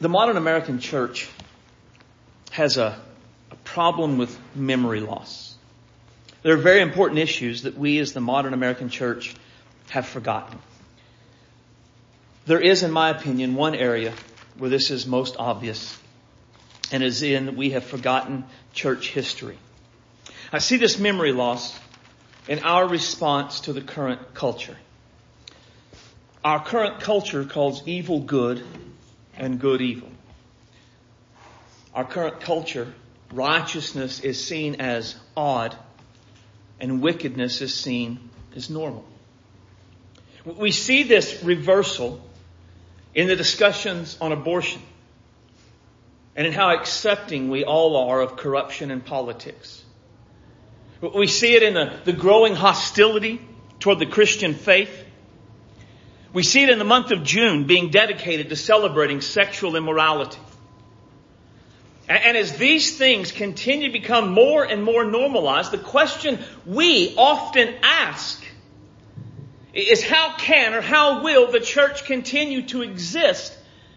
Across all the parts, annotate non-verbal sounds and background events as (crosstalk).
The modern American church has a, a problem with memory loss. There are very important issues that we as the modern American church have forgotten. There is, in my opinion, one area where this is most obvious, and is in we have forgotten church history. I see this memory loss in our response to the current culture. Our current culture calls evil good and good evil. Our current culture, righteousness is seen as odd and wickedness is seen as normal. We see this reversal in the discussions on abortion and in how accepting we all are of corruption in politics. We see it in the, the growing hostility toward the Christian faith. We see it in the month of June being dedicated to celebrating sexual immorality. And, as these things continue to become more and more normalized, the question we often ask is how can or how will the church continue to exist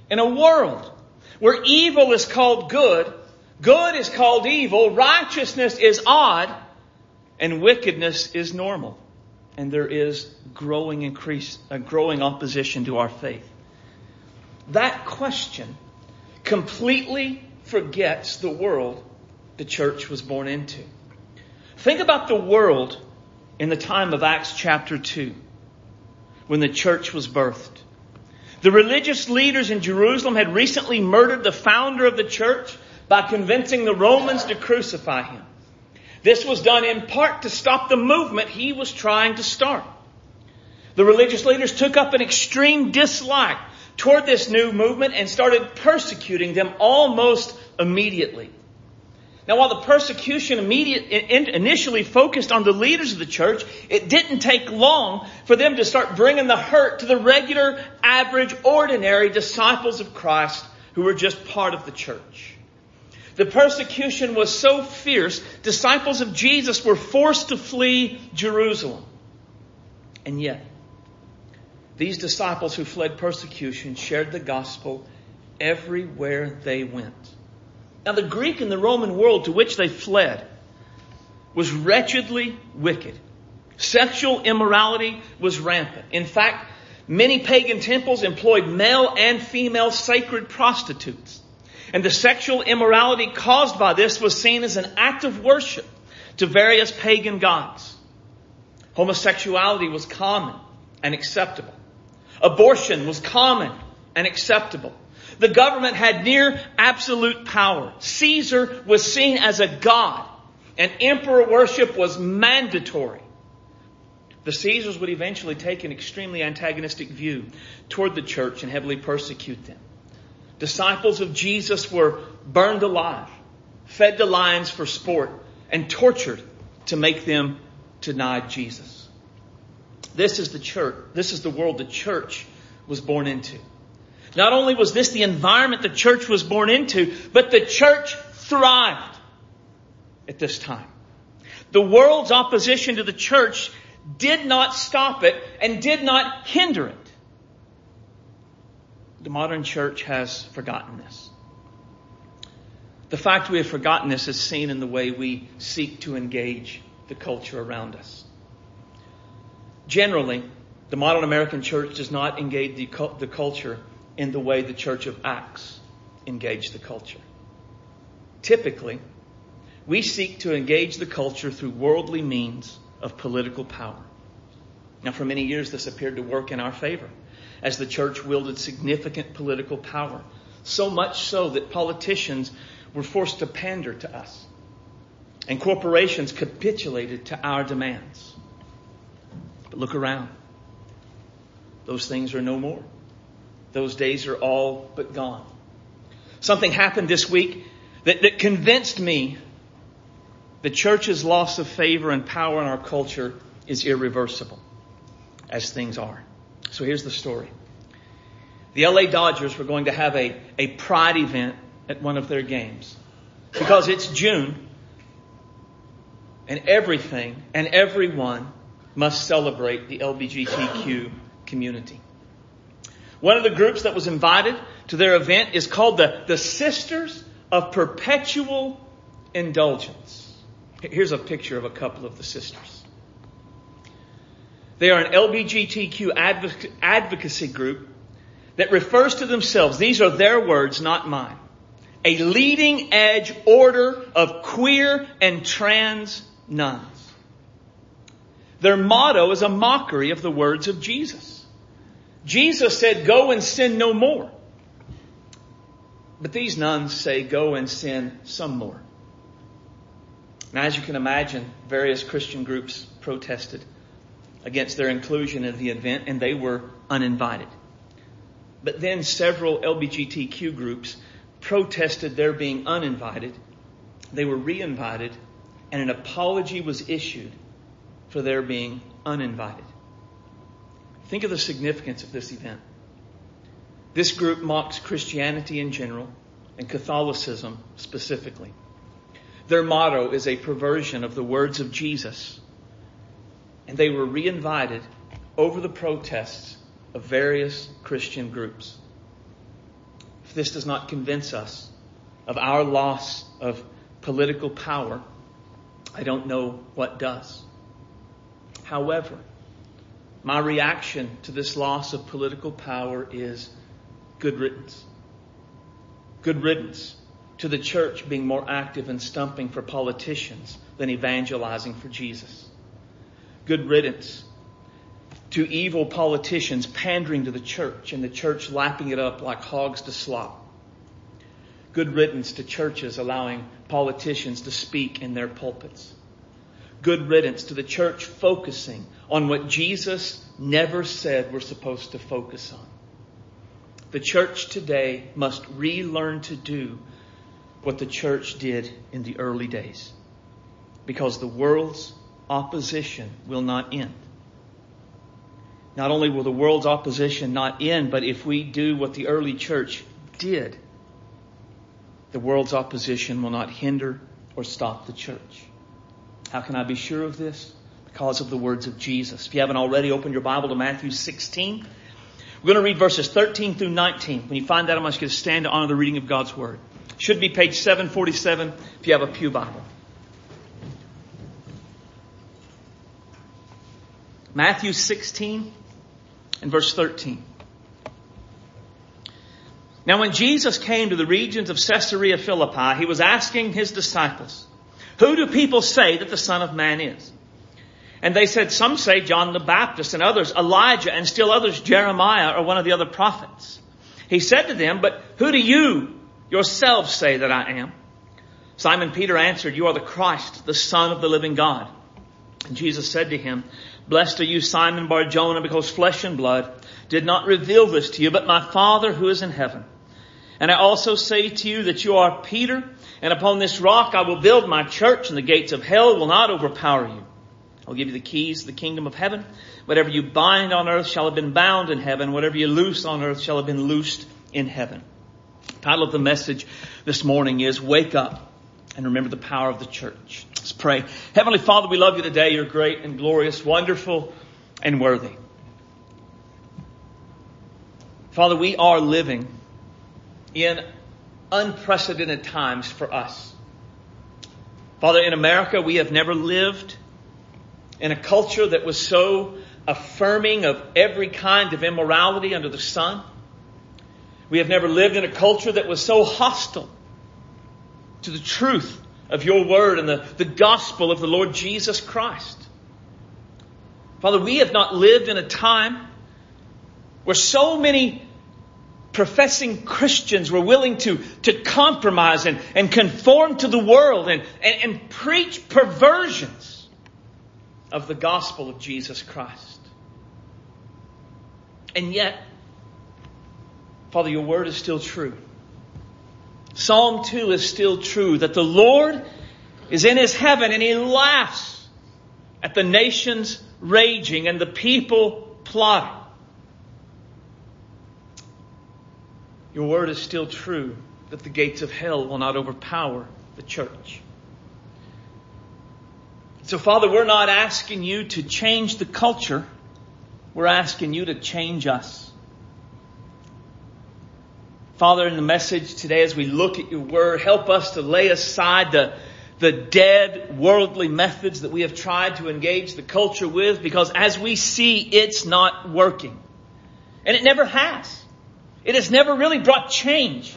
in a world where evil is called good, good is called evil, righteousness is odd, and wickedness is normal. And there is growing increase, a growing opposition to our faith. That question completely forgets the world the church was born into. Think about the world in the time of Acts chapter 2 when the church was birthed. The religious leaders in Jerusalem had recently murdered the founder of the church by convincing the Romans to crucify him. This was done in part to stop the movement he was trying to start. The religious leaders took up an extreme dislike toward this new movement and started persecuting them almost immediately. Now, while the persecution initially focused on the leaders of the church, it didn't take long for them to start bringing the hurt to the regular, average, ordinary disciples of Christ who were just part of the church. The persecution was so fierce, disciples of Jesus were forced to flee Jerusalem. And yet, these disciples who fled persecution shared the gospel everywhere they went. Now, the Greek and the Roman world to which they fled was wretchedly wicked. Sexual immorality was rampant. In fact, many pagan temples employed male and female sacred prostitutes. And the sexual immorality caused by this was seen as an act of worship to various pagan gods. Homosexuality was common and acceptable. Abortion was common and acceptable. The government had near absolute power. Caesar was seen as a god, and emperor worship was mandatory. The Caesars would eventually take an extremely antagonistic view toward the church and heavily persecute them. Disciples of Jesus were burned alive, fed to lions for sport, and tortured to make them deny Jesus. This is the church. This is the world the church was born into. Not only was this the environment the church was born into, but the church thrived at this time. The world's opposition to the church did not stop it and did not hinder it. The modern church has forgotten this. The fact we have forgotten this is seen in the way we seek to engage the culture around us. Generally, the modern American church does not engage the, the culture in the way the Church of Acts engaged the culture. Typically, we seek to engage the culture through worldly means of political power. Now, for many years, this appeared to work in our favor as the church wielded significant political power. So much so that politicians were forced to pander to us and corporations capitulated to our demands. But look around. Those things are no more. Those days are all but gone. Something happened this week that, that convinced me the church's loss of favor and power in our culture is irreversible, as things are. So here's the story. The LA Dodgers were going to have a, a pride event at one of their games. Because it's June, and everything and everyone must celebrate the LBGTQ community. One of the groups that was invited to their event is called the, the Sisters of Perpetual Indulgence. Here's a picture of a couple of the sisters. They are an LBGTQ advocacy group that refers to themselves, these are their words, not mine, a leading edge order of queer and trans nuns. Their motto is a mockery of the words of Jesus. Jesus said, go and sin no more. But these nuns say, go and sin some more. Now, as you can imagine, various Christian groups protested against their inclusion in the event and they were uninvited. But then several LBGTQ groups protested their being uninvited. They were re-invited and an apology was issued for their being uninvited. Think of the significance of this event. This group mocks Christianity in general and Catholicism specifically. Their motto is a perversion of the words of Jesus. And they were re-invited over the protests of various Christian groups. If this does not convince us of our loss of political power, I don't know what does. However, my reaction to this loss of political power is good riddance. Good riddance to the church being more active in stumping for politicians than evangelizing for Jesus. Good riddance to evil politicians pandering to the church and the church lapping it up like hogs to slop. Good riddance to churches allowing politicians to speak in their pulpits. Good riddance to the church focusing on what Jesus never said we're supposed to focus on. The church today must relearn to do what the church did in the early days because the world's opposition will not end. Not only will the world's opposition not end, but if we do what the early church did, the world's opposition will not hinder or stop the church. How can I be sure of this? Because of the words of Jesus. If you haven't already opened your Bible to Matthew 16, we're going to read verses 13 through 19. When you find that, I want you to stand to honor the reading of God's Word. Should be page 747 if you have a Pew Bible. Matthew 16 and verse 13. Now when Jesus came to the regions of Caesarea Philippi, he was asking his disciples, who do people say that the Son of Man is? And they said, some say John the Baptist and others Elijah and still others Jeremiah or one of the other prophets. He said to them, but who do you yourselves say that I am? Simon Peter answered, you are the Christ, the Son of the living God. And Jesus said to him, blessed are you Simon Barjona because flesh and blood did not reveal this to you, but my Father who is in heaven. And I also say to you that you are Peter, and upon this rock I will build my church, and the gates of hell will not overpower you. I'll give you the keys to the kingdom of heaven. Whatever you bind on earth shall have been bound in heaven. Whatever you loose on earth shall have been loosed in heaven. The title of the message this morning is Wake Up and Remember the Power of the Church. Let's pray. Heavenly Father, we love you today. You're great and glorious, wonderful and worthy. Father, we are living in unprecedented times for us. Father, in America, we have never lived in a culture that was so affirming of every kind of immorality under the sun. We have never lived in a culture that was so hostile to the truth of your word and the, the gospel of the Lord Jesus Christ. Father, we have not lived in a time where so many professing Christians were willing to, to compromise and, and conform to the world and, and, and preach perversions of the gospel of Jesus Christ. And yet, Father, your word is still true. Psalm 2 is still true that the Lord is in his heaven and he laughs at the nations raging and the people plotting. Your word is still true that the gates of hell will not overpower the church. So Father, we're not asking you to change the culture. We're asking you to change us. Father, in the message today, as we look at your word, help us to lay aside the, the dead worldly methods that we have tried to engage the culture with because as we see, it's not working. And it never has. It has never really brought change.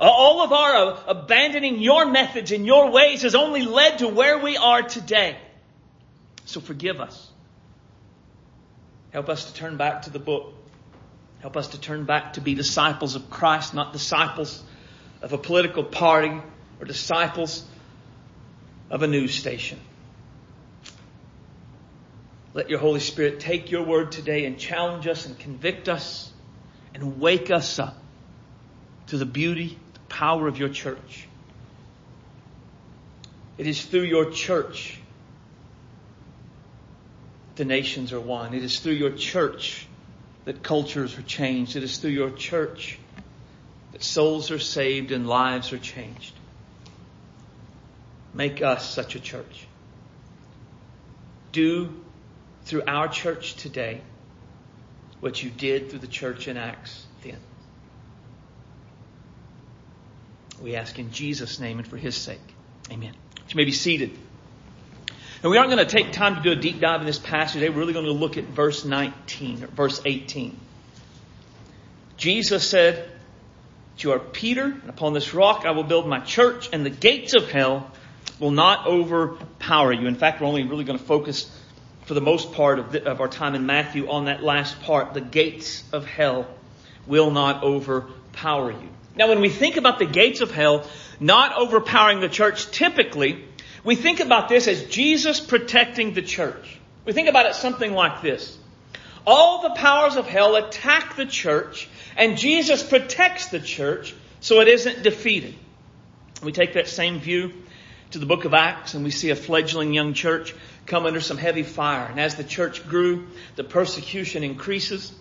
Uh, all of our uh, abandoning your methods and your ways has only led to where we are today. So forgive us. Help us to turn back to the book. Help us to turn back to be disciples of Christ, not disciples of a political party or disciples of a news station. Let your Holy Spirit take your word today and challenge us and convict us and wake us up to the beauty, the power of your church. It is through your church the nations are won. It is through your church that cultures are changed. It is through your church that souls are saved and lives are changed. Make us such a church. Do through our church today what you did through the church in Acts then. We ask in Jesus' name and for his sake. Amen. You may be seated. And we aren't going to take time to do a deep dive in this passage today. We're really going to look at verse 19 or verse 18. Jesus said, You are Peter, and upon this rock I will build my church, and the gates of hell will not overpower you. In fact, we're only really going to focus for the most part of, the, of our time in Matthew on that last part. The gates of hell will not overpower you. Now, when we think about the gates of hell not overpowering the church, typically we think about this as Jesus protecting the church. We think about it something like this. All the powers of hell attack the church, and Jesus protects the church so it isn't defeated. We take that same view to the book of Acts, and we see a fledgling young church come under some heavy fire. And as the church grew, the persecution increases.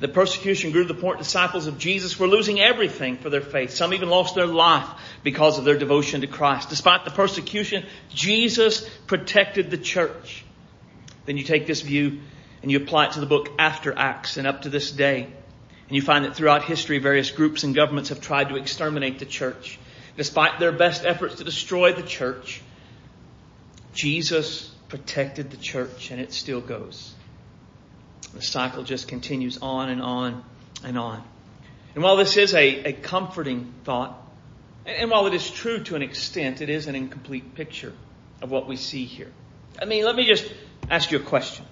The persecution grew to the point disciples of Jesus were losing everything for their faith. Some even lost their life because of their devotion to Christ. Despite the persecution, Jesus protected the church. Then you take this view and you apply it to the book after Acts and up to this day. And you find that throughout history, various groups and governments have tried to exterminate the church. Despite their best efforts to destroy the church, Jesus protected the church and it still goes. The cycle just continues on and on and on. And while this is a, a comforting thought, and while it is true to an extent, it is an incomplete picture of what we see here. I mean, let me just ask you a question.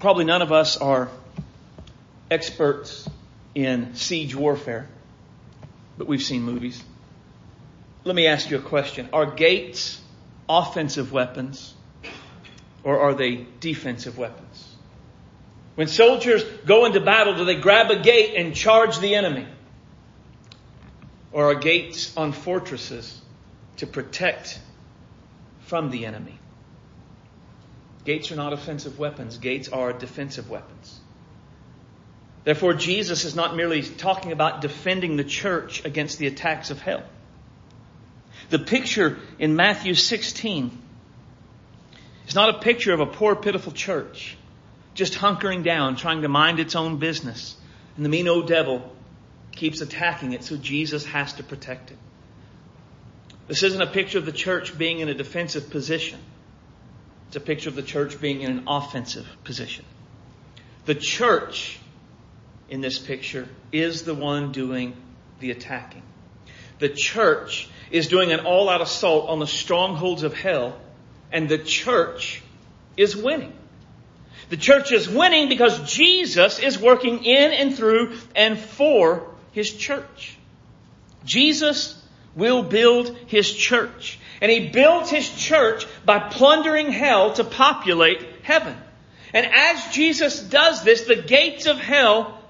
Probably none of us are experts in siege warfare, but we've seen movies. Let me ask you a question. Are gates offensive weapons or are they defensive weapons? When soldiers go into battle, do they grab a gate and charge the enemy? Or are gates on fortresses to protect from the enemy? Gates are not offensive weapons. Gates are defensive weapons. Therefore, Jesus is not merely talking about defending the church against the attacks of hell. The picture in Matthew 16 is not a picture of a poor, pitiful church just hunkering down, trying to mind its own business. And the mean old devil keeps attacking it, so Jesus has to protect it. This isn't a picture of the church being in a defensive position. It's a picture of the church being in an offensive position. The church in this picture is the one doing the attacking. The church is doing an all out assault on the strongholds of hell, and the church is winning. The church is winning because Jesus is working in and through and for his church. Jesus will build his church. And he builds his church by plundering hell to populate heaven. And as Jesus does this, the gates of hell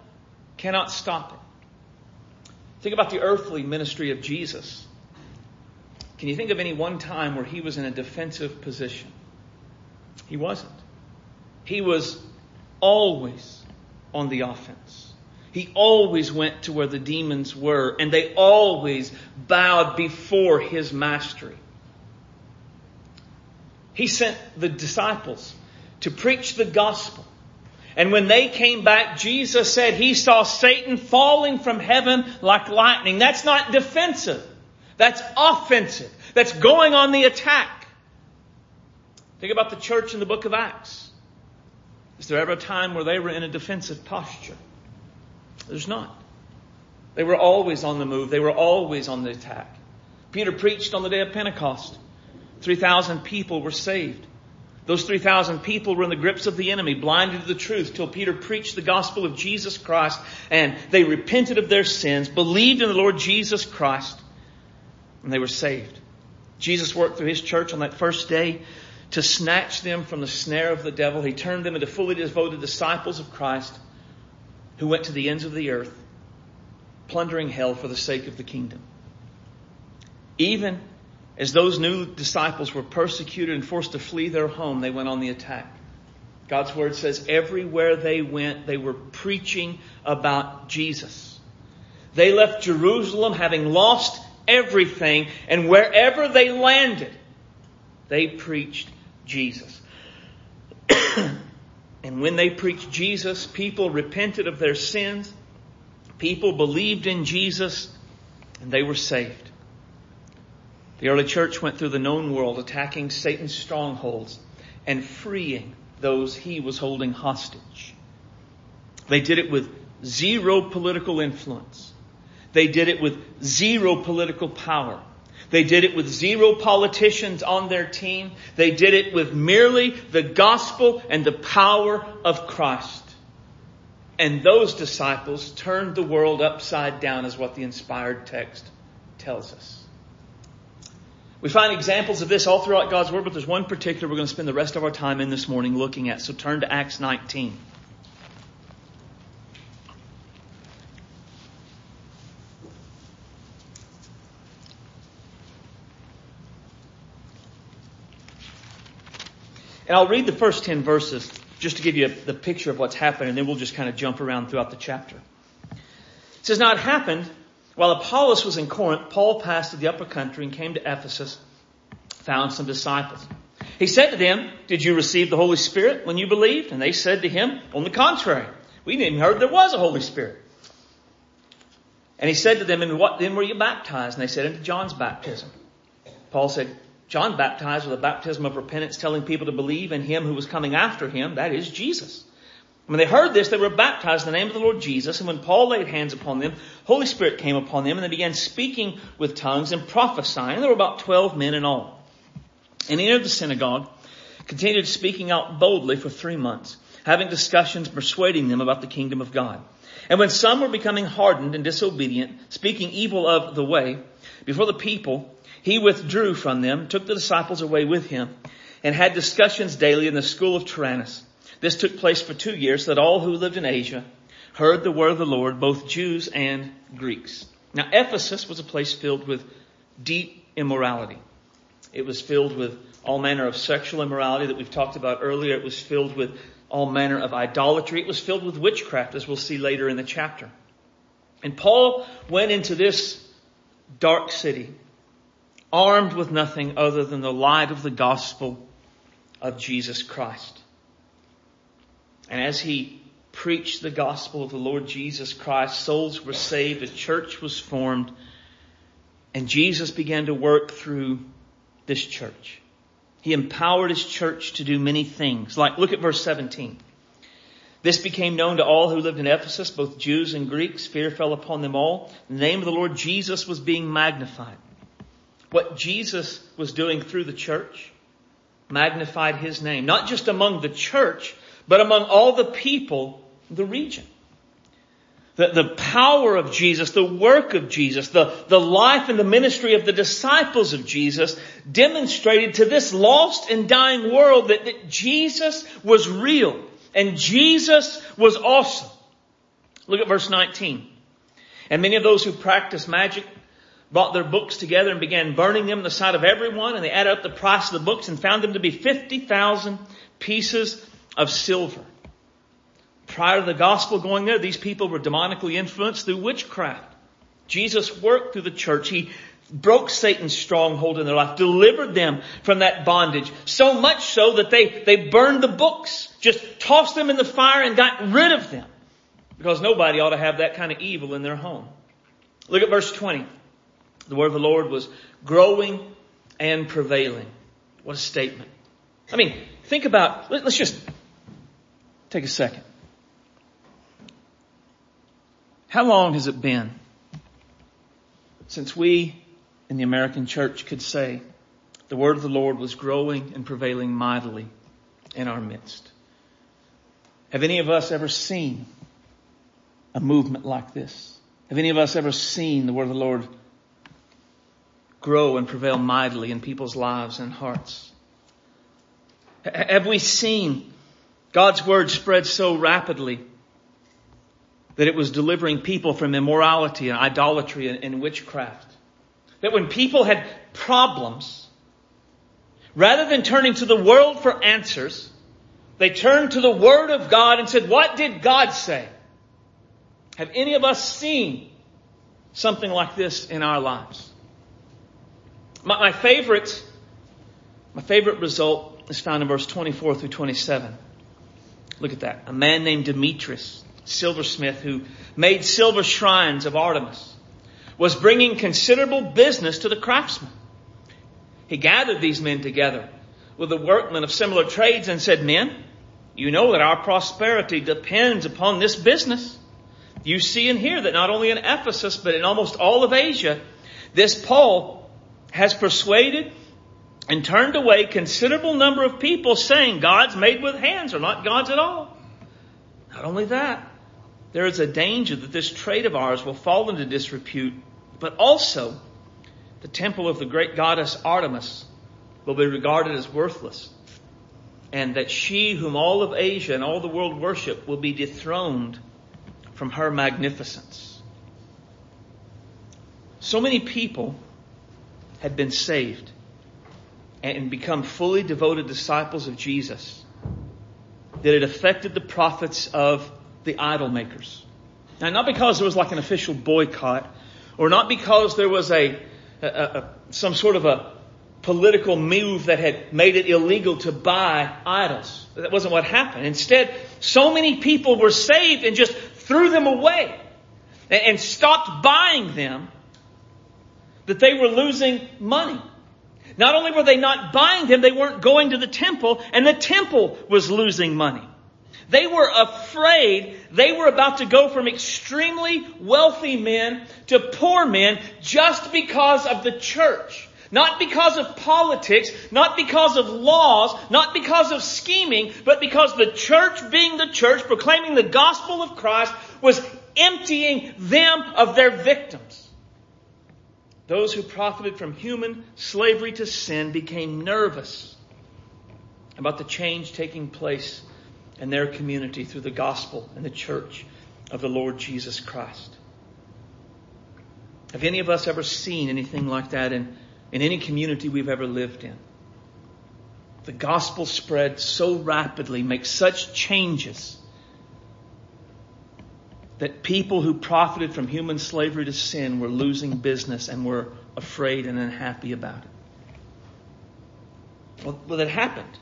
cannot stop it. Think about the earthly ministry of Jesus. Can you think of any one time where he was in a defensive position? He wasn't. He was always on the offense. He always went to where the demons were, and they always bowed before his mastery. He sent the disciples to preach the gospel. And when they came back, Jesus said he saw Satan falling from heaven like lightning. That's not defensive. That's offensive. That's going on the attack. Think about the church in the book of Acts. Is there ever a time where they were in a defensive posture? There's not. They were always on the move. They were always on the attack. Peter preached on the day of Pentecost. 3,000 people were saved. Those 3,000 people were in the grips of the enemy, blinded to the truth, till Peter preached the gospel of Jesus Christ, and they repented of their sins, believed in the Lord Jesus Christ, and they were saved. Jesus worked through his church on that first day to snatch them from the snare of the devil. He turned them into fully devoted disciples of Christ who went to the ends of the earth, plundering hell for the sake of the kingdom. Even as those new disciples were persecuted and forced to flee their home, they went on the attack. God's word says everywhere they went, they were preaching about Jesus. They left Jerusalem having lost everything, and wherever they landed, they preached Jesus. (clears throat) and when they preached Jesus, people repented of their sins, people believed in Jesus, and they were saved. The early church went through the known world attacking Satan's strongholds and freeing those he was holding hostage. They did it with zero political influence. They did it with zero political power. They did it with zero politicians on their team. They did it with merely the gospel and the power of Christ. And those disciples turned the world upside down, is what the inspired text tells us. We find examples of this all throughout God's Word, but there's one particular we're going to spend the rest of our time in this morning looking at. So turn to Acts 19. And I'll read the first 10 verses just to give you the picture of what's happened, and then we'll just kind of jump around throughout the chapter. It says, Now it happened while Apollos was in Corinth, Paul passed to the upper country and came to Ephesus, found some disciples. He said to them, Did you receive the Holy Spirit when you believed? And they said to him, On the contrary, we didn't even heard there was a Holy Spirit. And he said to them, In what then were you baptized? And they said, Into John's baptism. Paul said, John baptized with a baptism of repentance, telling people to believe in him who was coming after him, that is Jesus. When they heard this, they were baptized in the name of the Lord Jesus. And when Paul laid hands upon them, Holy Spirit came upon them, and they began speaking with tongues and prophesying. There were about twelve men in all. And he entered the synagogue, continued speaking out boldly for three months, having discussions, persuading them about the kingdom of God. And when some were becoming hardened and disobedient, speaking evil of the way, before the people, he withdrew from them, took the disciples away with him, and had discussions daily in the school of Tyrannus. This took place for two years so that all who lived in Asia heard the word of the Lord, both Jews and Greeks. Now Ephesus was a place filled with deep immorality. It was filled with all manner of sexual immorality that we've talked about earlier. It was filled with all manner of idolatry. It was filled with witchcraft, as we'll see later in the chapter. And Paul went into this dark city armed with nothing other than the light of the gospel of Jesus Christ. And as he preached the gospel of the Lord Jesus Christ, souls were saved, a church was formed, and Jesus began to work through this church. He empowered his church to do many things. Like, look at verse 17. This became known to all who lived in Ephesus, both Jews and Greeks. Fear fell upon them all. The name of the Lord Jesus was being magnified. What Jesus was doing through the church magnified his name, not just among the church, but among all the people the region. The, the power of Jesus, the work of Jesus, the, the life and the ministry of the disciples of Jesus demonstrated to this lost and dying world that, that Jesus was real and Jesus was awesome. Look at verse 19. And many of those who practice magic brought their books together and began burning them in the sight of everyone, and they added up the price of the books and found them to be 50,000 pieces of silver. Prior to the gospel going there, these people were demonically influenced through witchcraft. Jesus worked through the church. He broke Satan's stronghold in their life, delivered them from that bondage. So much so that they, they burned the books, just tossed them in the fire and got rid of them. Because nobody ought to have that kind of evil in their home. Look at verse 20. The word of the Lord was growing and prevailing. What a statement. I mean, think about, let's just take a second. How long has it been since we in the American church could say the word of the Lord was growing and prevailing mightily in our midst? Have any of us ever seen a movement like this? Have any of us ever seen the word of the Lord grow and prevail mightily in people's lives and hearts? Have we seen God's word spread so rapidly that it was delivering people from immorality and idolatry and, witchcraft. That when people had problems, rather than turning to the world for answers, they turned to the Word of God and said, what did God say? Have any of us seen something like this in our lives? My, my favorite, my favorite result is found in verse 24 through 27. Look at that. A man named Demetrius silversmith who made silver shrines of Artemis, was bringing considerable business to the craftsmen. He gathered these men together with the workmen of similar trades and said, Men, you know that our prosperity depends upon this business. You see and hear that not only in Ephesus, but in almost all of Asia, this Paul has persuaded and turned away considerable number of people saying gods made with hands are not gods at all. Not only that, there is a danger that this trade of ours will fall into disrepute, but also the temple of the great goddess Artemis will be regarded as worthless, and that she whom all of Asia and all the world worship will be dethroned from her magnificence. So many people had been saved and become fully devoted disciples of Jesus that it affected the profits of the idol makers. Now, not because there was like an official boycott, or not because there was a, a, a, some sort of a political move that had made it illegal to buy idols. That wasn't what happened. Instead, so many people were saved and just threw them away and, and stopped buying them that they were losing money. Not only were they not buying them, they weren't going to the temple, and the temple was losing money. They were afraid they were about to go from extremely wealthy men to poor men just because of the church. Not because of politics, not because of laws, not because of scheming, but because the church being the church, proclaiming the gospel of Christ, was emptying them of their victims. Those who profited from human slavery to sin became nervous about the change taking place in their community through the gospel and the church of the Lord Jesus Christ. Have any of us ever seen anything like that in, in any community we've ever lived in? The gospel spread so rapidly, makes such changes that people who profited from human slavery to sin were losing business and were afraid and unhappy about it. Well, well it happened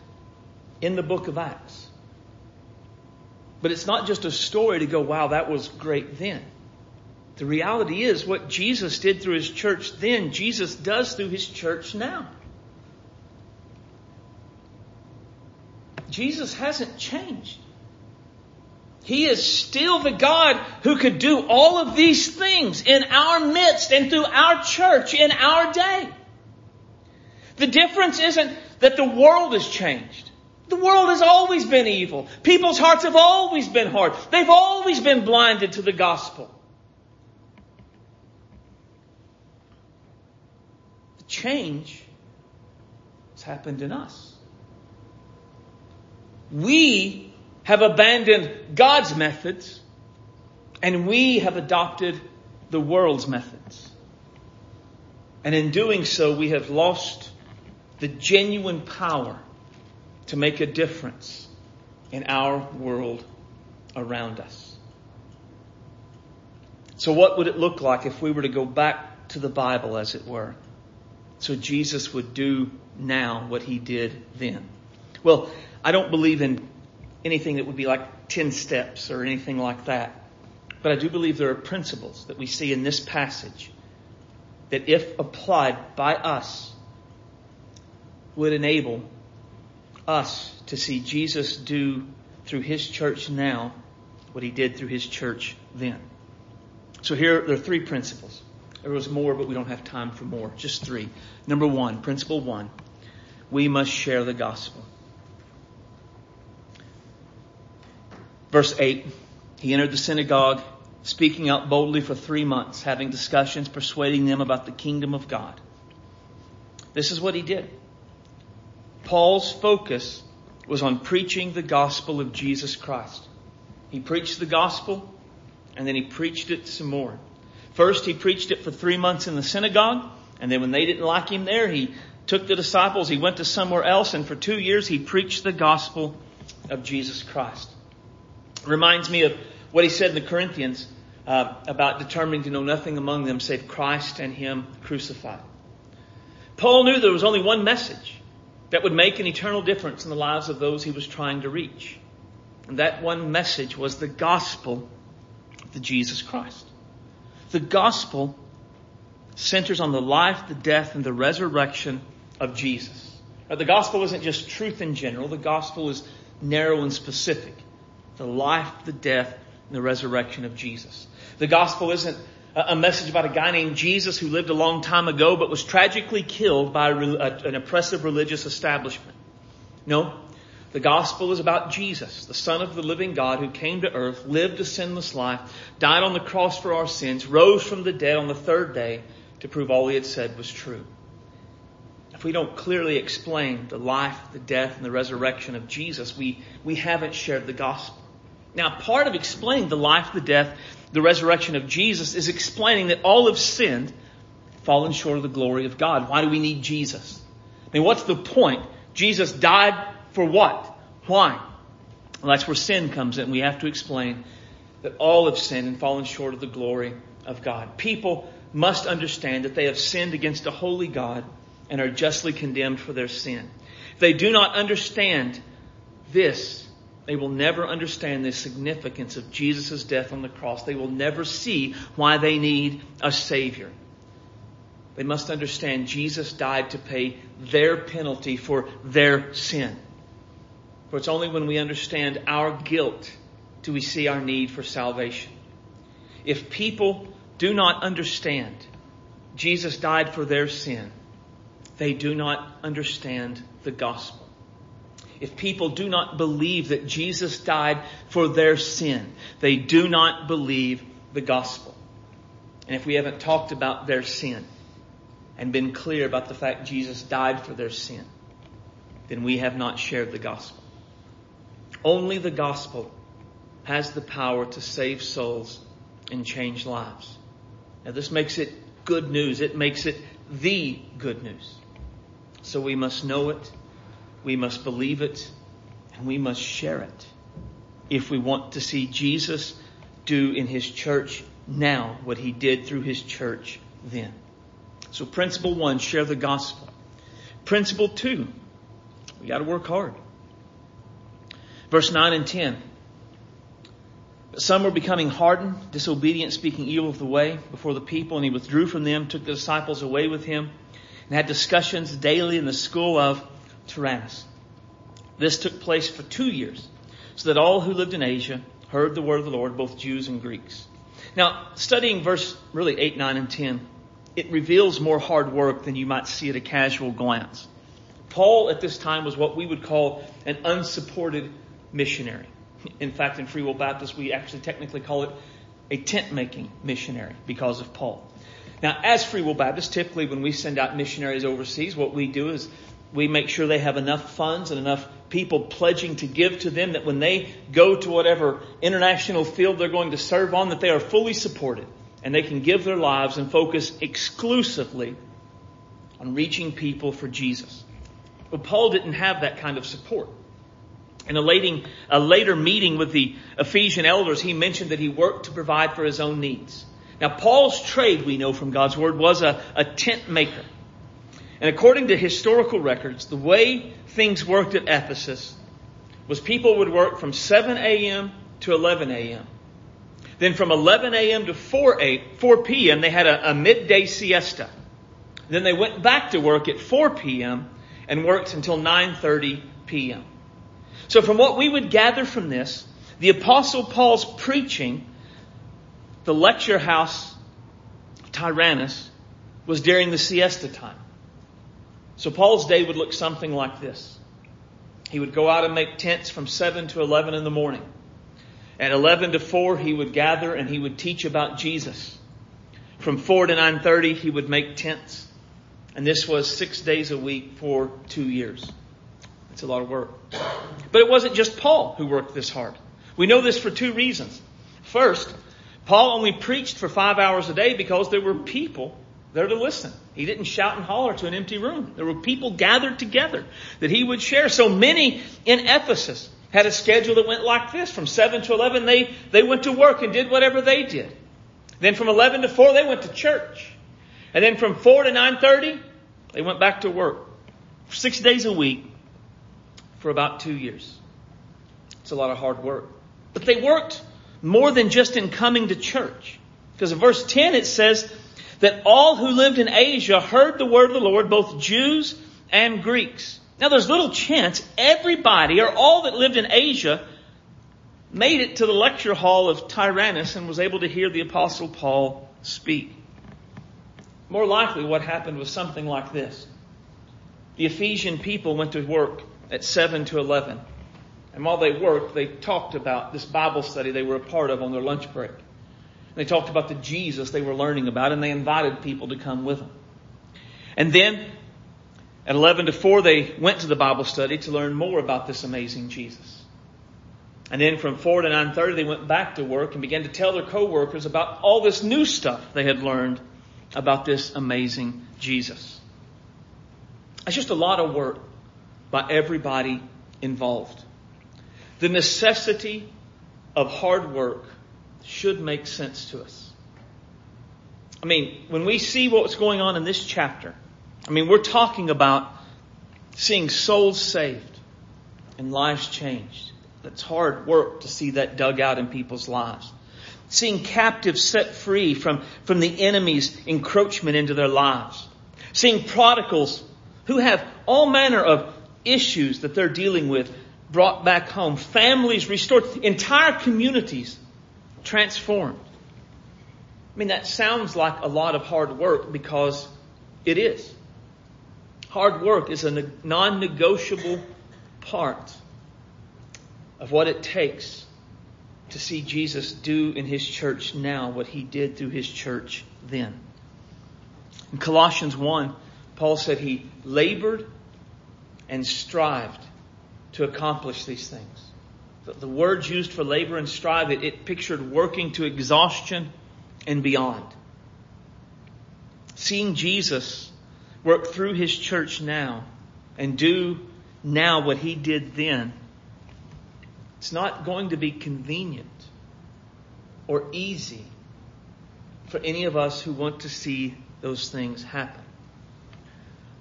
in the book of Acts. But it's not just a story to go, wow, that was great then. The reality is what Jesus did through his church then, Jesus does through his church now. Jesus hasn't changed. He is still the God who could do all of these things in our midst and through our church in our day. The difference isn't that the world has changed. The world has always been evil. People's hearts have always been hard. They've always been blinded to the gospel. The change has happened in us. We have abandoned God's methods and we have adopted the world's methods. And in doing so, we have lost the genuine power to make a difference in our world around us. So what would it look like if we were to go back to the Bible, as it were. So Jesus would do now what he did then. Well, I don't believe in anything that would be like 10 steps or anything like that. But I do believe there are principles that we see in this passage that if applied by us would enable us to see Jesus do through his church now what he did through his church then. So here there are three principles. There was more, but we don't have time for more. Just three. Number one, principle one, we must share the gospel. Verse 8, he entered the synagogue, speaking out boldly for three months, having discussions, persuading them about the kingdom of God. This is what he did. Paul's focus was on preaching the gospel of Jesus Christ. He preached the gospel and then he preached it some more. First, he preached it for three months in the synagogue, and then when they didn't like him there, he took the disciples, he went to somewhere else, and for two years he preached the gospel of Jesus Christ. Reminds me of what he said in the Corinthians uh, about determining to know nothing among them save Christ and Him crucified. Paul knew there was only one message that would make an eternal difference in the lives of those he was trying to reach. And that one message was the gospel of Jesus Christ. The gospel centers on the life, the death, and the resurrection of Jesus. Now, the gospel isn't just truth in general. The gospel is narrow and specific. The life, the death, and the resurrection of Jesus. The gospel isn't a message about a guy named Jesus who lived a long time ago but was tragically killed by an oppressive religious establishment. No, the gospel is about Jesus, the Son of the living God who came to earth, lived a sinless life, died on the cross for our sins, rose from the dead on the third day to prove all he had said was true. If we don't clearly explain the life, the death, and the resurrection of Jesus, we, we haven't shared the gospel. Now, part of explaining the life, the death, the resurrection of Jesus is explaining that all have sinned, fallen short of the glory of God. Why do we need Jesus? I mean, what's the point? Jesus died for what? Why? Well, that's where sin comes in. We have to explain that all have sinned and fallen short of the glory of God. People must understand that they have sinned against a holy God and are justly condemned for their sin. If they do not understand this, they will never understand the significance of Jesus' death on the cross. They will never see why they need a Savior. They must understand Jesus died to pay their penalty for their sin. For it's only when we understand our guilt do we see our need for salvation. If people do not understand Jesus died for their sin, they do not understand the gospel if people do not believe that Jesus died for their sin, they do not believe the gospel. And if we haven't talked about their sin and been clear about the fact Jesus died for their sin, then we have not shared the gospel. Only the gospel has the power to save souls and change lives. Now this makes it good news. It makes it the good news. So we must know it we must believe it and we must share it if we want to see Jesus do in his church now what he did through his church then. So principle one, share the gospel. Principle two, we got to work hard. Verse 9 and 10. Some were becoming hardened, disobedient, speaking evil of the way before the people, and he withdrew from them, took the disciples away with him, and had discussions daily in the school of Tyrannus. This took place for two years, so that all who lived in Asia heard the word of the Lord, both Jews and Greeks. Now, studying verse really 8, 9, and 10, it reveals more hard work than you might see at a casual glance. Paul at this time was what we would call an unsupported missionary. In fact, in Free Will Baptist, we actually technically call it a tent making missionary because of Paul. Now, as Free Will Baptists, typically when we send out missionaries overseas, what we do is we make sure they have enough funds and enough people pledging to give to them that when they go to whatever international field they're going to serve on, that they are fully supported and they can give their lives and focus exclusively on reaching people for Jesus. But Paul didn't have that kind of support. In a later, a later meeting with the Ephesian elders, he mentioned that he worked to provide for his own needs. Now, Paul's trade, we know from God's Word, was a, a tent maker. And according to historical records, the way things worked at Ephesus was people would work from 7 a.m. to 11 a.m. Then from 11 a.m. to 4, 8, 4 p.m., they had a, a midday siesta. Then they went back to work at 4 p.m. and worked until 9.30 p.m. So from what we would gather from this, the apostle Paul's preaching, the lecture house Tyrannus, was during the siesta time. So Paul's day would look something like this. He would go out and make tents from 7 to 11 in the morning. At 11 to 4, he would gather and he would teach about Jesus. From 4 to 9.30, he would make tents. And this was six days a week for two years. It's a lot of work. But it wasn't just Paul who worked this hard. We know this for two reasons. First, Paul only preached for five hours a day because there were people there to listen. He didn't shout and holler to an empty room. There were people gathered together that he would share. So many in Ephesus had a schedule that went like this. From 7 to 11, they, they went to work and did whatever they did. Then from 11 to 4, they went to church. And then from 4 to 9.30, they went back to work. Six days a week for about two years. It's a lot of hard work. But they worked more than just in coming to church. Because in verse 10 it says that all who lived in Asia heard the word of the Lord, both Jews and Greeks. Now there's little chance everybody or all that lived in Asia made it to the lecture hall of Tyrannus and was able to hear the apostle Paul speak. More likely what happened was something like this. The Ephesian people went to work at 7 to 11. And while they worked, they talked about this Bible study they were a part of on their lunch break. They talked about the Jesus they were learning about and they invited people to come with them. And then at 11 to 4, they went to the Bible study to learn more about this amazing Jesus. And then from 4 to 9.30, they went back to work and began to tell their coworkers about all this new stuff they had learned about this amazing Jesus. It's just a lot of work by everybody involved. The necessity of hard work should make sense to us. I mean, when we see what's going on in this chapter, I mean, we're talking about seeing souls saved and lives changed. It's hard work to see that dug out in people's lives. Seeing captives set free from, from the enemy's encroachment into their lives. Seeing prodigals who have all manner of issues that they're dealing with brought back home. Families restored. Entire communities transformed. I mean, that sounds like a lot of hard work because it is. Hard work is a non-negotiable part of what it takes to see Jesus do in his church now what he did through his church then. In Colossians 1, Paul said he labored and strived to accomplish these things. The, words used for labor and strive, it, it pictured working to exhaustion and beyond. Seeing Jesus work through his church now and do now what he did then, it's not going to be convenient or easy for any of us who want to see those things happen.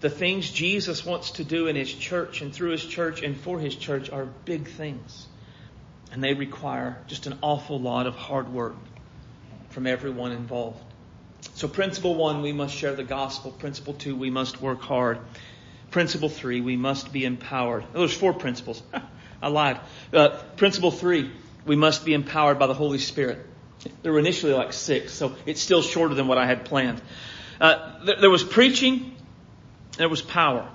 The things Jesus wants to do in his church and through his church and for his church are big things. And they require just an awful lot of hard work from everyone involved. So principle one, we must share the gospel. Principle two, we must work hard. Principle three, we must be empowered. Oh, there's four principles. (laughs) I lied. Uh, principle three, we must be empowered by the Holy Spirit. There were initially like six, so it's still shorter than what I had planned. Uh, there, there was preaching, there was power.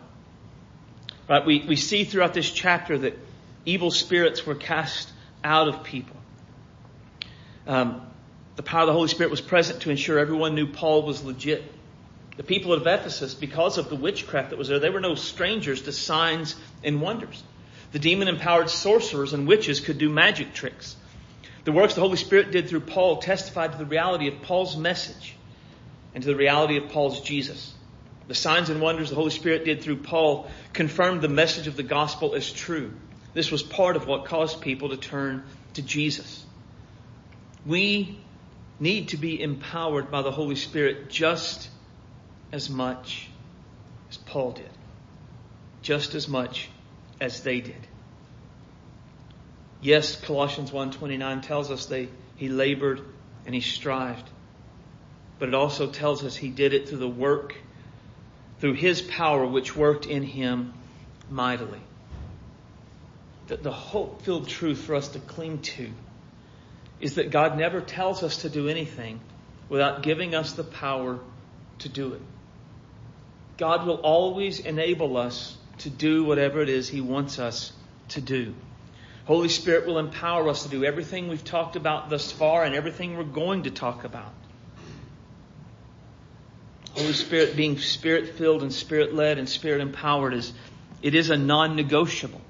Right? We, we see throughout this chapter that evil spirits were cast out of people. Um, the power of the Holy Spirit was present to ensure everyone knew Paul was legit. The people of Ephesus, because of the witchcraft that was there, they were no strangers to signs and wonders. The demon empowered sorcerers and witches could do magic tricks. The works the Holy Spirit did through Paul testified to the reality of Paul's message and to the reality of Paul's Jesus. The signs and wonders the Holy Spirit did through Paul confirmed the message of the gospel as true. This was part of what caused people to turn to Jesus. We need to be empowered by the Holy Spirit just as much as Paul did, just as much as they did. Yes, Colossians 1:29 tells us they he labored and he strived. But it also tells us he did it through the work through his power which worked in him mightily. The, the hope-filled truth for us to cling to is that God never tells us to do anything without giving us the power to do it. God will always enable us to do whatever it is He wants us to do. Holy Spirit will empower us to do everything we've talked about thus far and everything we're going to talk about. Holy Spirit being spirit filled and spirit led and spirit empowered is, it is a non-negotiable.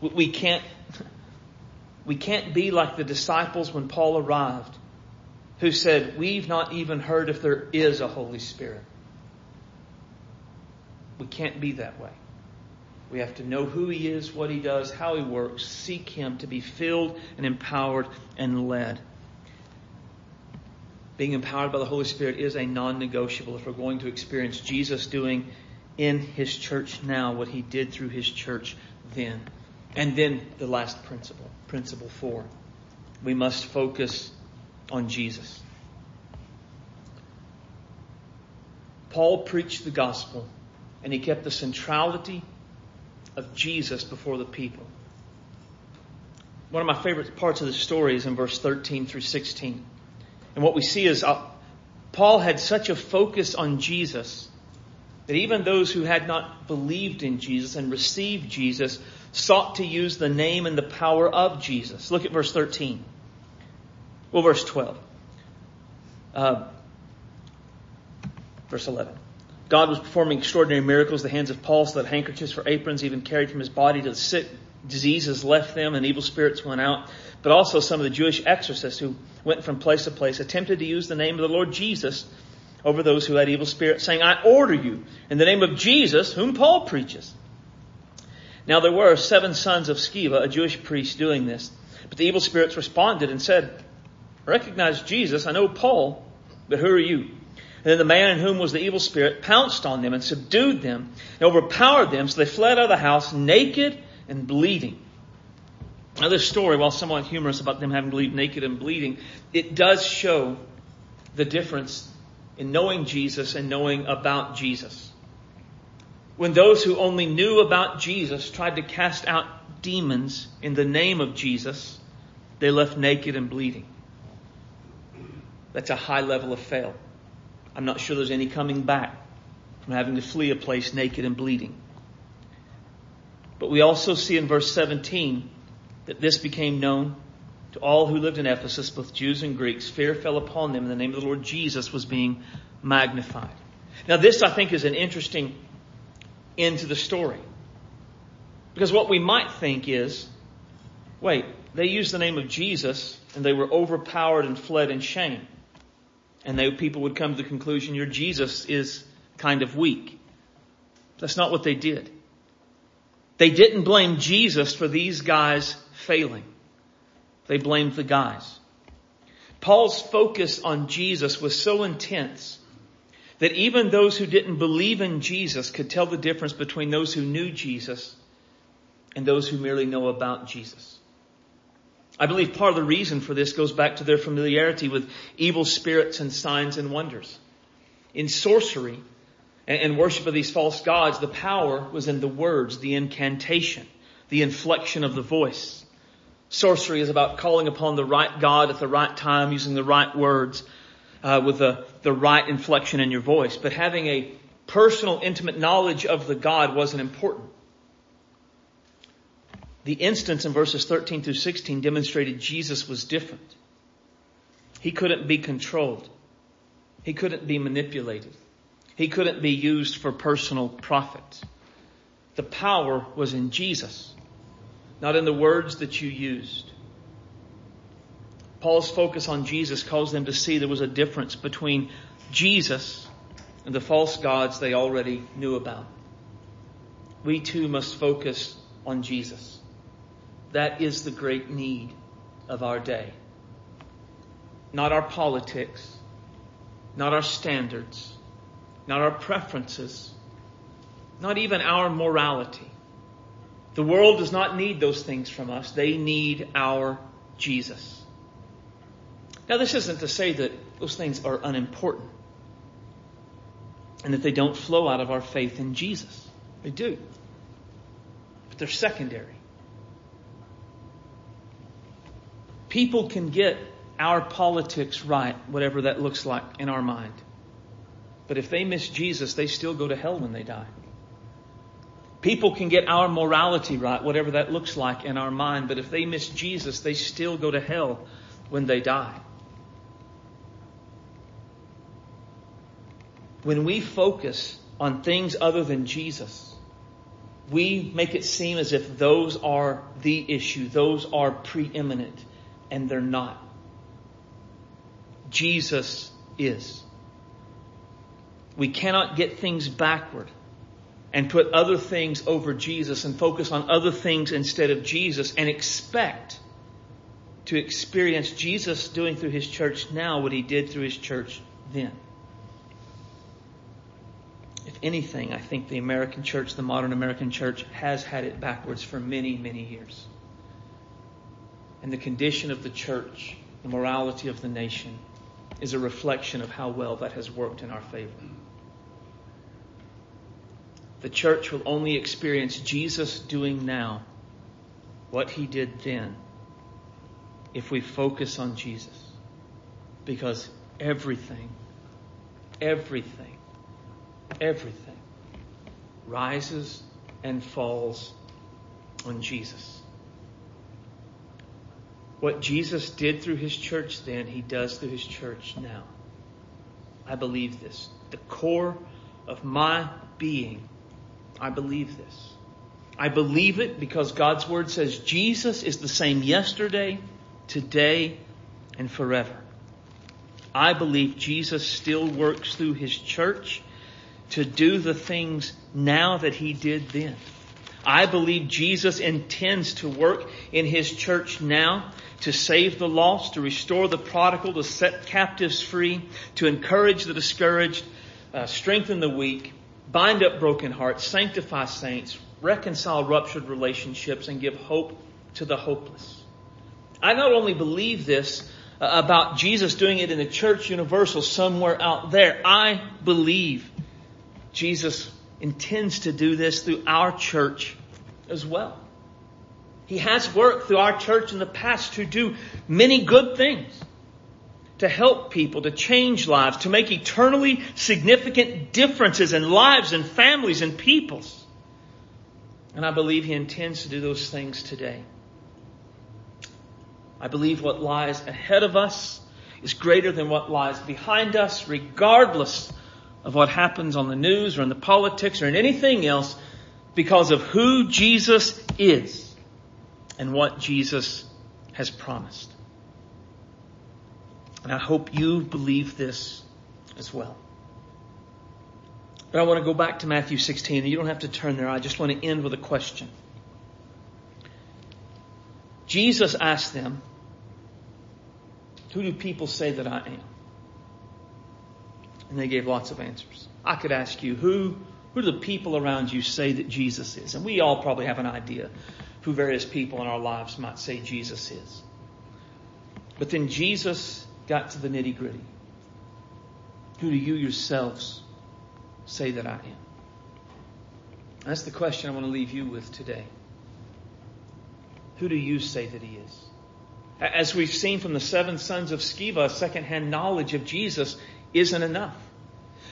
We can't, we can't be like the disciples when Paul arrived who said, we've not even heard if there is a Holy Spirit. We can't be that way. We have to know who He is, what He does, how He works, seek Him to be filled and empowered and led. Being empowered by the Holy Spirit is a non-negotiable if we're going to experience Jesus doing in His church now what He did through His church then. And then the last principle, principle four. We must focus on Jesus. Paul preached the gospel and he kept the centrality of Jesus before the people. One of my favorite parts of the story is in verse 13 through 16. And what we see is uh, Paul had such a focus on Jesus that even those who had not believed in Jesus and received Jesus sought to use the name and the power of Jesus. Look at verse 13. Well, verse 12. Uh, verse 11. God was performing extraordinary miracles the hands of Paul so that handkerchiefs for aprons even carried from his body to the sick. Diseases left them and evil spirits went out. But also some of the Jewish exorcists who went from place to place attempted to use the name of the Lord Jesus over those who had evil spirits, saying, I order you in the name of Jesus, whom Paul preaches. Now there were seven sons of Sceva, a Jewish priest, doing this. But the evil spirits responded and said, recognize Jesus, I know Paul, but who are you? And then the man in whom was the evil spirit pounced on them and subdued them and overpowered them, so they fled out of the house naked and bleeding. Now this story, while somewhat humorous about them having to leave naked and bleeding, it does show the difference in knowing Jesus and knowing about Jesus. When those who only knew about Jesus tried to cast out demons in the name of Jesus, they left naked and bleeding. That's a high level of fail. I'm not sure there's any coming back from having to flee a place naked and bleeding. But we also see in verse 17 that this became known to all who lived in Ephesus, both Jews and Greeks, fear fell upon them and the name of the Lord Jesus was being magnified. Now this I think is an interesting end to the story. Because what we might think is, wait, they used the name of Jesus and they were overpowered and fled in shame. And they, people would come to the conclusion, your Jesus is kind of weak. That's not what they did. They didn't blame Jesus for these guys failing. They blamed the guys. Paul's focus on Jesus was so intense that even those who didn't believe in Jesus could tell the difference between those who knew Jesus and those who merely know about Jesus. I believe part of the reason for this goes back to their familiarity with evil spirits and signs and wonders. In sorcery and worship of these false gods, the power was in the words, the incantation, the inflection of the voice. Sorcery is about calling upon the right God at the right time, using the right words, uh, with the, the right inflection in your voice. But having a personal, intimate knowledge of the God wasn't important. The instance in verses 13 through 16 demonstrated Jesus was different. He couldn't be controlled. He couldn't be manipulated. He couldn't be used for personal profit. The power was in Jesus not in the words that you used. Paul's focus on Jesus caused them to see there was a difference between Jesus and the false gods they already knew about. We too must focus on Jesus. That is the great need of our day. not our politics, not our standards, not our preferences, not even our morality. The world does not need those things from us. They need our Jesus. Now, this isn't to say that those things are unimportant and that they don't flow out of our faith in Jesus. They do. But they're secondary. People can get our politics right, whatever that looks like in our mind. But if they miss Jesus, they still go to hell when they die. People can get our morality right, whatever that looks like in our mind, but if they miss Jesus, they still go to hell when they die. When we focus on things other than Jesus, we make it seem as if those are the issue, those are preeminent, and they're not. Jesus is. We cannot get things backward and put other things over Jesus and focus on other things instead of Jesus and expect to experience Jesus doing through his church now what he did through his church then. If anything, I think the American church, the modern American church, has had it backwards for many, many years. And the condition of the church, the morality of the nation, is a reflection of how well that has worked in our favor. The church will only experience Jesus doing now what he did then if we focus on Jesus. Because everything, everything everything rises and falls on Jesus. What Jesus did through his church then, he does through his church now. I believe this. The core of my being, I believe this. I believe it because God's word says Jesus is the same yesterday, today, and forever. I believe Jesus still works through his church to do the things now that he did then. I believe Jesus intends to work in his church now to save the lost, to restore the prodigal, to set captives free, to encourage the discouraged, uh, strengthen the weak, bind up broken hearts, sanctify saints, reconcile ruptured relationships, and give hope to the hopeless. I not only believe this uh, about Jesus doing it in the church universal somewhere out there, I believe Jesus intends to do this through our church as well. He has worked through our church in the past to do many good things. To help people, to change lives, to make eternally significant differences in lives and families and peoples. And I believe He intends to do those things today. I believe what lies ahead of us is greater than what lies behind us, regardless of what happens on the news or in the politics or in anything else because of who Jesus is and what Jesus has promised. And I hope you believe this as well. But I want to go back to Matthew 16, and you don't have to turn there. I just want to end with a question. Jesus asked them, Who do people say that I am? And they gave lots of answers. I could ask you, who, who do the people around you say that Jesus is? And we all probably have an idea who various people in our lives might say Jesus is. But then Jesus got to the nitty gritty. Who do you yourselves say that I am? That's the question I want to leave you with today. Who do you say that he is? As we've seen from the seven sons of Sceva, secondhand knowledge of Jesus isn't enough.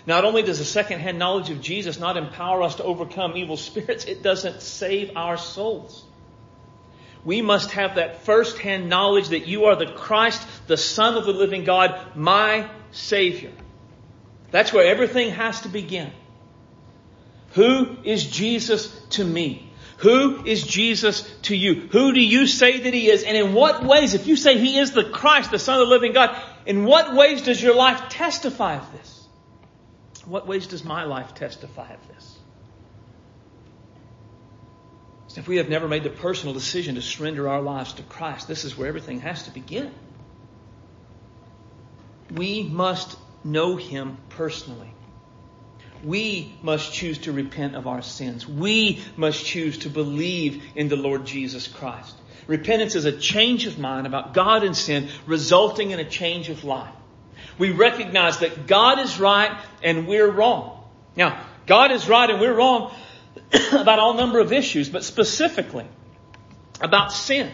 Not only does a secondhand knowledge of Jesus not empower us to overcome evil spirits, it doesn't save our souls. We must have that first-hand knowledge that you are the Christ, the Son of the living God, my Savior. That's where everything has to begin. Who is Jesus to me? Who is Jesus to you? Who do you say that He is? And in what ways, if you say He is the Christ, the Son of the living God, in what ways does your life testify of this? What ways does my life testify of this? So if we have never made the personal decision to surrender our lives to Christ, this is where everything has to begin. we must know Him personally. We must choose to repent of our sins. We must choose to believe in the Lord Jesus Christ. Repentance is a change of mind about God and sin, resulting in a change of life. We recognize that God is right and we're wrong. Now, God is right and we're wrong (coughs) about all number of issues, but specifically about sin.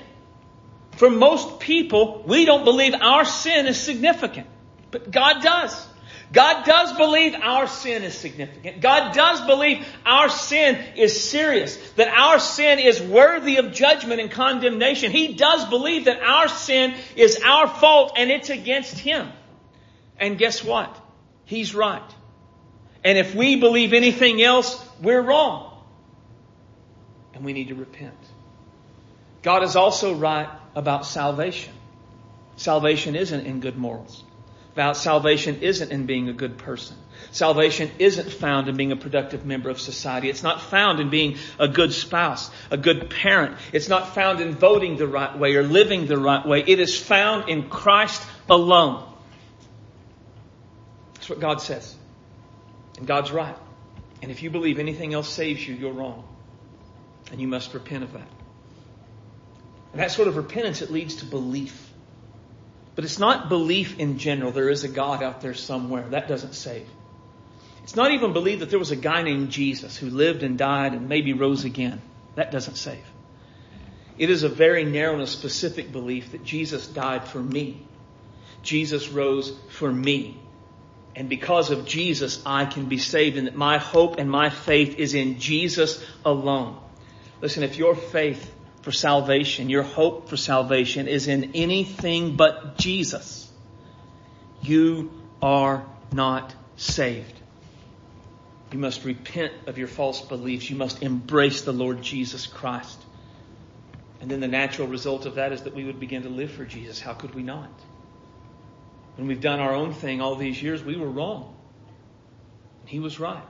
For most people, we don't believe our sin is significant, but God does. God does believe our sin is significant. God does believe our sin is serious, that our sin is worthy of judgment and condemnation. He does believe that our sin is our fault and it's against Him. And guess what? He's right. And if we believe anything else, we're wrong. And we need to repent. God is also right about salvation. Salvation isn't in good morals. Salvation isn't in being a good person. Salvation isn't found in being a productive member of society. It's not found in being a good spouse, a good parent. It's not found in voting the right way or living the right way. It is found in Christ alone. That's what God says. And God's right. And if you believe anything else saves you, you're wrong. And you must repent of that. And that sort of repentance, it leads to belief. But it's not belief in general. There is a God out there somewhere. That doesn't save. It's not even belief that there was a guy named Jesus who lived and died and maybe rose again. That doesn't save. It is a very narrow and specific belief that Jesus died for me. Jesus rose for me. And because of Jesus, I can be saved and that my hope and my faith is in Jesus alone. Listen, if your faith for salvation, your hope for salvation is in anything but Jesus, you are not saved. You must repent of your false beliefs. You must embrace the Lord Jesus Christ. And then the natural result of that is that we would begin to live for Jesus. How could we not? When we've done our own thing all these years, we were wrong. He was right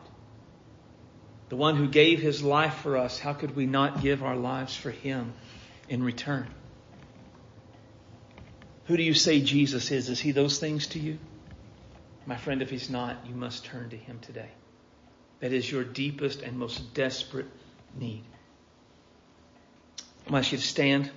the one who gave his life for us, how could we not give our lives for him in return? Who do you say Jesus is? Is he those things to you? My friend, if he's not, you must turn to him today. That is your deepest and most desperate need. I ask you to stand.